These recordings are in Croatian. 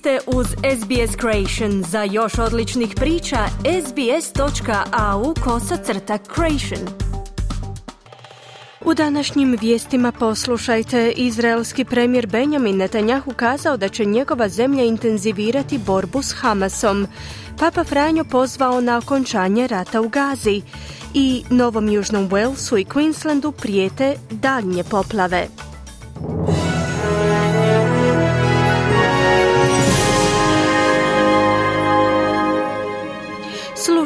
ste uz SBS Creation. Za još odličnih priča, sbs.au kosacrta creation. U današnjim vijestima poslušajte, izraelski premijer Benjamin Netanjahu kazao da će njegova zemlja intenzivirati borbu s Hamasom. Papa Franjo pozvao na okončanje rata u Gazi i Novom Južnom Walesu i Queenslandu prijete daljnje poplave.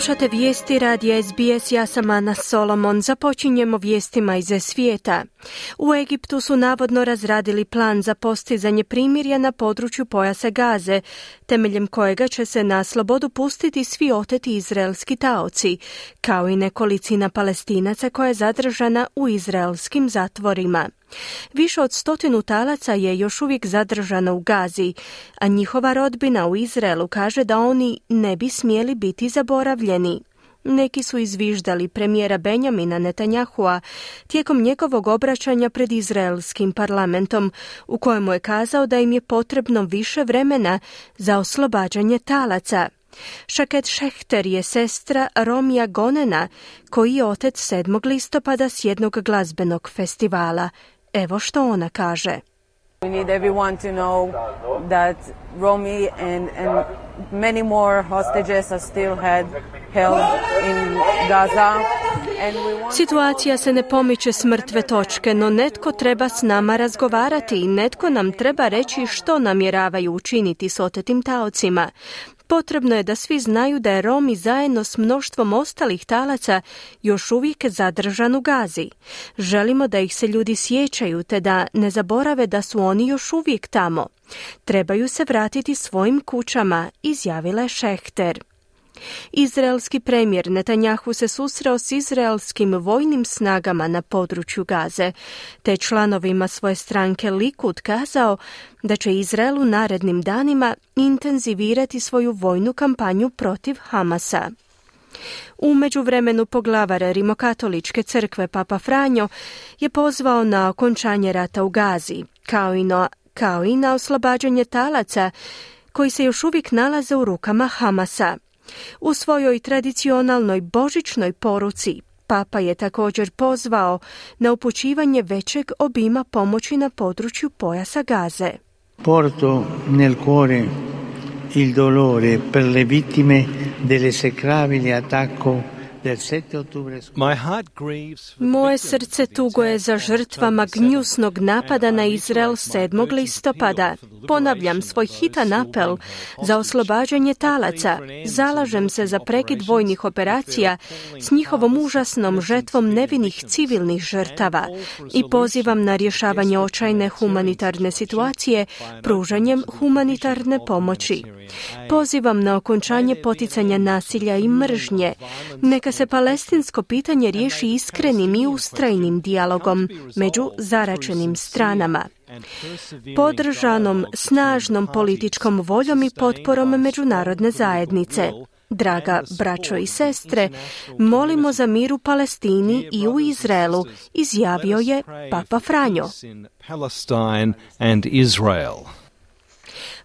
Slušate vijesti radi SBS, ja sam Ana Solomon. Započinjemo vijestima iz svijeta. U Egiptu su navodno razradili plan za postizanje primirja na području pojasa Gaze, temeljem kojega će se na slobodu pustiti svi oteti izraelski taoci, kao i nekolicina palestinaca koja je zadržana u izraelskim zatvorima. Više od stotinu talaca je još uvijek zadržana u Gazi, a njihova rodbina u Izraelu kaže da oni ne bi smjeli biti zaboravljeni. Neki su izviždali premijera Benjamina Netanjahua tijekom njegovog obraćanja pred izraelskim parlamentom, u kojemu je kazao da im je potrebno više vremena za oslobađanje talaca. Šaket Šehter je sestra Romija Gonena, koji je otec 7. listopada s jednog glazbenog festivala. Evo što ona kaže. We need everyone to know that Romy and, and many more hostages are still had held in Gaza. Situacija se ne pomiče s mrtve točke, no netko treba s nama razgovarati i netko nam treba reći što namjeravaju učiniti s otetim taocima. Potrebno je da svi znaju da je Romi zajedno s mnoštvom ostalih talaca još uvijek zadržan u Gazi. Želimo da ih se ljudi sjećaju te da ne zaborave da su oni još uvijek tamo. Trebaju se vratiti svojim kućama, izjavila je Šehter. Izraelski premijer Netanjahu se susreo s izraelskim vojnim snagama na području Gaze, te članovima svoje stranke Likud kazao da će Izrael u narednim danima intenzivirati svoju vojnu kampanju protiv Hamasa. U međuvremenu poglavar Rimokatoličke crkve Papa Franjo je pozvao na okončanje rata u Gazi, kao i na, kao i na oslobađanje talaca koji se još uvijek nalaze u rukama Hamasa. U svojoj tradicionalnoj božićnoj poruci Papa je također pozvao na upućivanje većeg obima pomoći na području pojasa Gaze. Porto nel cuore il dolore per le vittime dell'esecrabile attacco moje srce tuguje za žrtvama gnjusnog napada na Izrael 7. listopada. Ponavljam svoj hitan apel za oslobađanje talaca. Zalažem se za prekid vojnih operacija s njihovom užasnom žetvom nevinih civilnih žrtava i pozivam na rješavanje očajne humanitarne situacije pružanjem humanitarne pomoći. Pozivam na okončanje poticanja nasilja i mržnje. Neka se palestinsko pitanje riješi iskrenim i ustrajnim dijalogom među zaračenim stranama podržanom snažnom političkom voljom i potporom međunarodne zajednice. Draga braćo i sestre, molimo za mir u Palestini i u Izraelu, izjavio je Papa Franjo.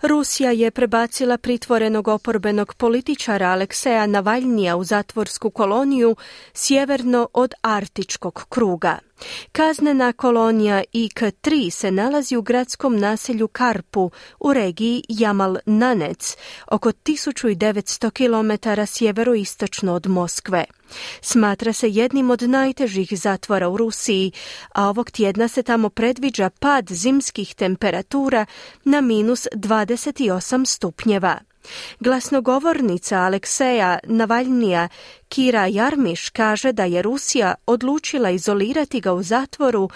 Rusija je prebacila pritvorenog oporbenog političara Alekseja Navaljnija u zatvorsku koloniju sjeverno od Artičkog kruga. Kaznena kolonija IK-3 se nalazi u gradskom naselju Karpu u regiji Jamal Nanec, oko 1900 km sjeveroistočno od Moskve. Smatra se jednim od najtežih zatvora u Rusiji, a ovog tjedna se tamo predviđa pad zimskih temperatura na minus 28 stupnjeva. Glasnogovornica Alekseja Navaljnija Kira Jarmiš kaže da je Rusija odlučila izolirati ga u zatvoru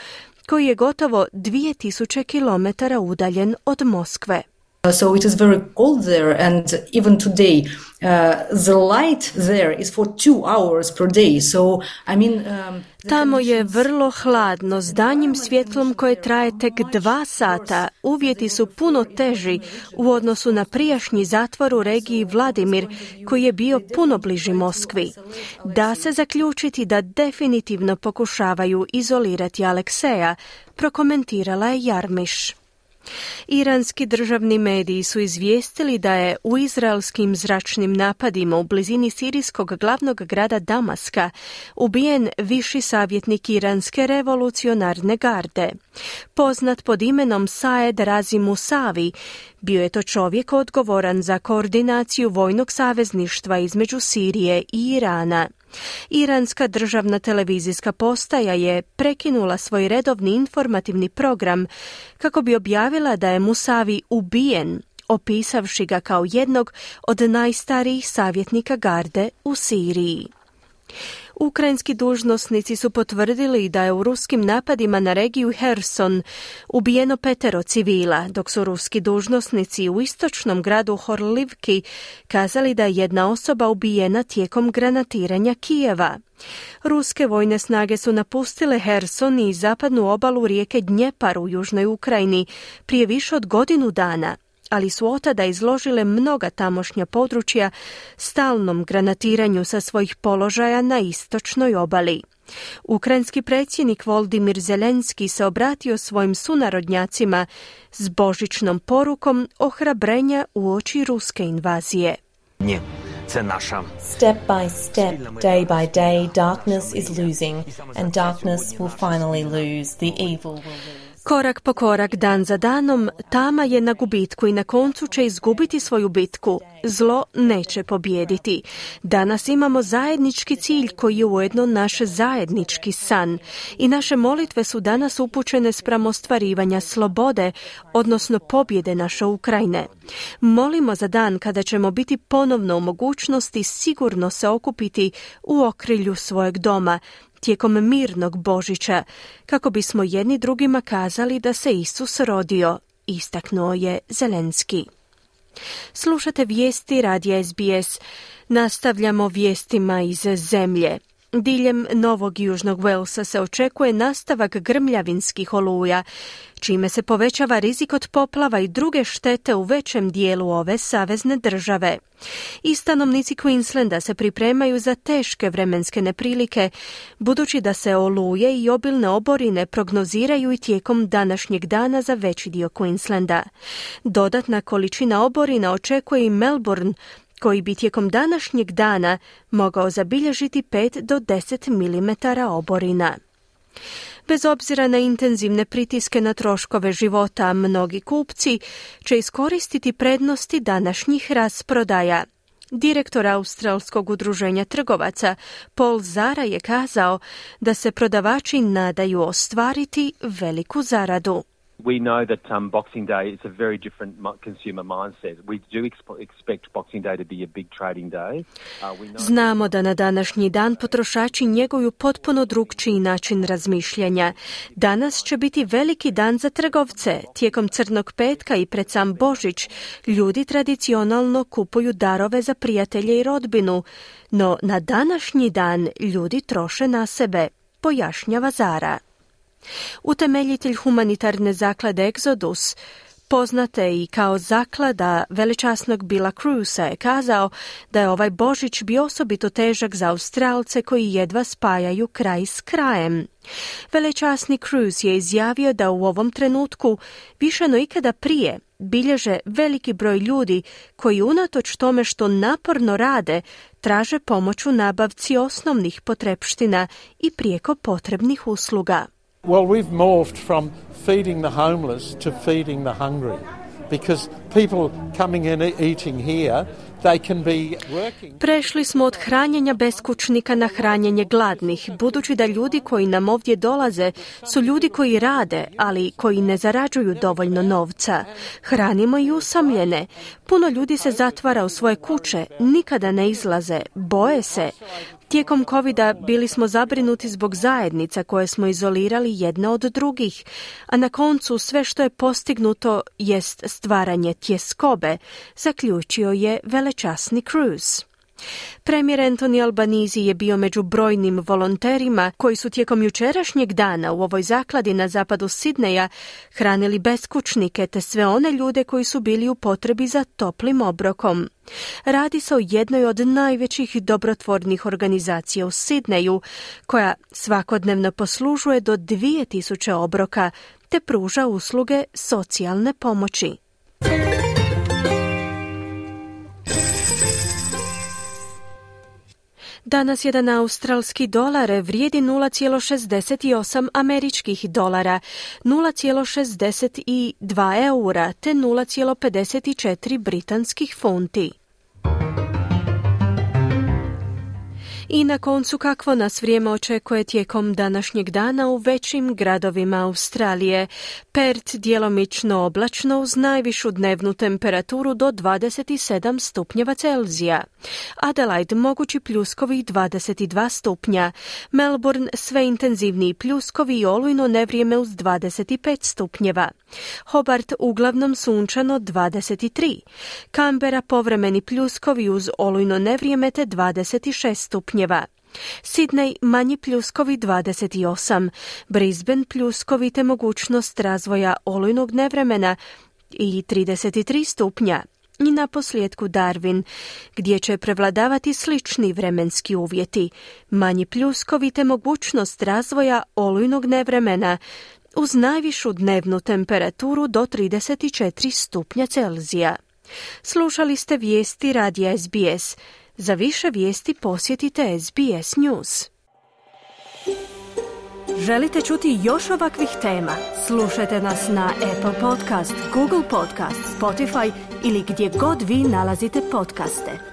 koji je gotovo 2000 km udaljen od Moskve. So it is very cold there, and even today, uh, the light there is for two hours per day. So, I mean, um, Tamo je vrlo hladno, s danjim svjetlom koje traje tek dva sata. Uvjeti su puno teži u odnosu na prijašnji zatvor u regiji Vladimir, koji je bio puno bliži Moskvi. Da se zaključiti da definitivno pokušavaju izolirati Alekseja, prokomentirala je Jarmiš. Iranski državni mediji su izvijestili da je u izraelskim zračnim napadima u blizini sirijskog glavnog grada Damaska ubijen viši savjetnik iranske revolucionarne garde. Poznat pod imenom Saed Razimu Savi, bio je to čovjek odgovoran za koordinaciju vojnog savezništva između Sirije i Irana. Iranska državna televizijska postaja je prekinula svoj redovni informativni program kako bi objavila da je Musavi ubijen, opisavši ga kao jednog od najstarijih savjetnika garde u Siriji. Ukrajinski dužnosnici su potvrdili da je u ruskim napadima na regiju Herson ubijeno petero civila, dok su ruski dužnosnici u istočnom gradu Horlivki kazali da je jedna osoba ubijena tijekom granatiranja Kijeva. Ruske vojne snage su napustile Herson i zapadnu obalu rijeke Dnjepar u južnoj Ukrajini prije više od godinu dana, ali su otada izložile mnoga tamošnja područja stalnom granatiranju sa svojih položaja na istočnoj obali. Ukrajinski predsjednik Voldimir Zelenski se obratio svojim sunarodnjacima s božićnom porukom ohrabrenja u oči ruske invazije. Nje. Step by step, day by day, darkness is losing, and darkness will finally lose. The evil will lose. Korak po korak, dan za danom, tama je na gubitku i na koncu će izgubiti svoju bitku. Zlo neće pobijediti. Danas imamo zajednički cilj koji je ujedno naš zajednički san. I naše molitve su danas upućene spram ostvarivanja slobode, odnosno pobjede naše Ukrajine. Molimo za dan kada ćemo biti ponovno u mogućnosti sigurno se okupiti u okrilju svojeg doma, tijekom mirnog Božića, kako bismo jedni drugima kazali da se Isus rodio, istaknuo je Zelenski. Slušate vijesti radija SBS. Nastavljamo vijestima iz zemlje. Diljem Novog Južnog Walesa se očekuje nastavak grmljavinskih oluja, čime se povećava rizik od poplava i druge štete u većem dijelu ove savezne države. I stanovnici Queenslanda se pripremaju za teške vremenske neprilike, budući da se oluje i obilne oborine prognoziraju i tijekom današnjeg dana za veći dio Queenslanda. Dodatna količina oborina očekuje i Melbourne, koji bi tijekom današnjeg dana mogao zabilježiti 5 do 10 mm oborina. Bez obzira na intenzivne pritiske na troškove života, mnogi kupci će iskoristiti prednosti današnjih rasprodaja. Direktor Australskog udruženja trgovaca Paul Zara je kazao da se prodavači nadaju ostvariti veliku zaradu. We know that um, Boxing Day is a very different consumer mindset. We do expect Boxing Day to be a big trading day. Uh, Znamo da na današnji dan potrošači njeguju potpuno drugčiji način razmišljanja. Danas će biti veliki dan za trgovce. Tijekom crnog petka i pred sam Božić ljudi tradicionalno kupuju darove za prijatelje i rodbinu, no na današnji dan ljudi troše na sebe, pojašnjava Zara. Utemeljitelj humanitarne zaklade Exodus, poznate i kao zaklada veličasnog Bila Cruisa je kazao da je ovaj Božić bio osobito težak za Australce koji jedva spajaju kraj s krajem. Velečasni Cruz je izjavio da u ovom trenutku više no ikada prije bilježe veliki broj ljudi koji unatoč tome što naporno rade traže pomoć u nabavci osnovnih potrepština i prijeko potrebnih usluga. Well, we've morphed from feeding the homeless to feeding the hungry because people coming in eating here Prešli smo od hranjenja beskućnika na hranjenje gladnih, budući da ljudi koji nam ovdje dolaze su ljudi koji rade, ali koji ne zarađuju dovoljno novca. Hranimo i usamljene. Puno ljudi se zatvara u svoje kuće, nikada ne izlaze, boje se. Tijekom covid bili smo zabrinuti zbog zajednica koje smo izolirali jedne od drugih, a na koncu sve što je postignuto jest stvaranje tjeskobe, zaključio je velečasni Cruz. Premijer Antoni Albanizi je bio među brojnim volonterima koji su tijekom jučerašnjeg dana u ovoj zakladi na zapadu Sidneja hranili beskućnike te sve one ljude koji su bili u potrebi za toplim obrokom. Radi se o jednoj od najvećih dobrotvornih organizacija u Sidneju, koja svakodnevno poslužuje do 2000 obroka te pruža usluge socijalne pomoći. Danas jedan australski dolar vrijedi 0,68 američkih dolara, 0,62 eura te 0,54 britanskih funti. I na koncu kakvo nas vrijeme očekuje tijekom današnjeg dana u većim gradovima Australije. Perth djelomično oblačno uz najvišu dnevnu temperaturu do 27 stupnjeva Celzija. Adelaide mogući pljuskovi 22 stupnja. Melbourne sve intenzivniji pljuskovi i olujno nevrijeme uz 25 stupnjeva. Hobart uglavnom sunčano 23. Canberra povremeni pljuskovi uz olujno nevrijeme te 26 stupnjeva. Sidney manji pljuskovi 28, Brisbane pljuskovi te mogućnost razvoja olujnog nevremena i 33 stupnja. I na posljedku Darwin, gdje će prevladavati slični vremenski uvjeti, manji pljuskovi te mogućnost razvoja olujnog nevremena, uz najvišu dnevnu temperaturu do 34 stupnja Celzija. Slušali ste vijesti radija SBS. Za više vijesti posjetite SBS News. Želite čuti još ovakvih tema? Slušajte nas na Apple Podcast, Google Podcast, Spotify ili gdje god vi nalazite podcaste.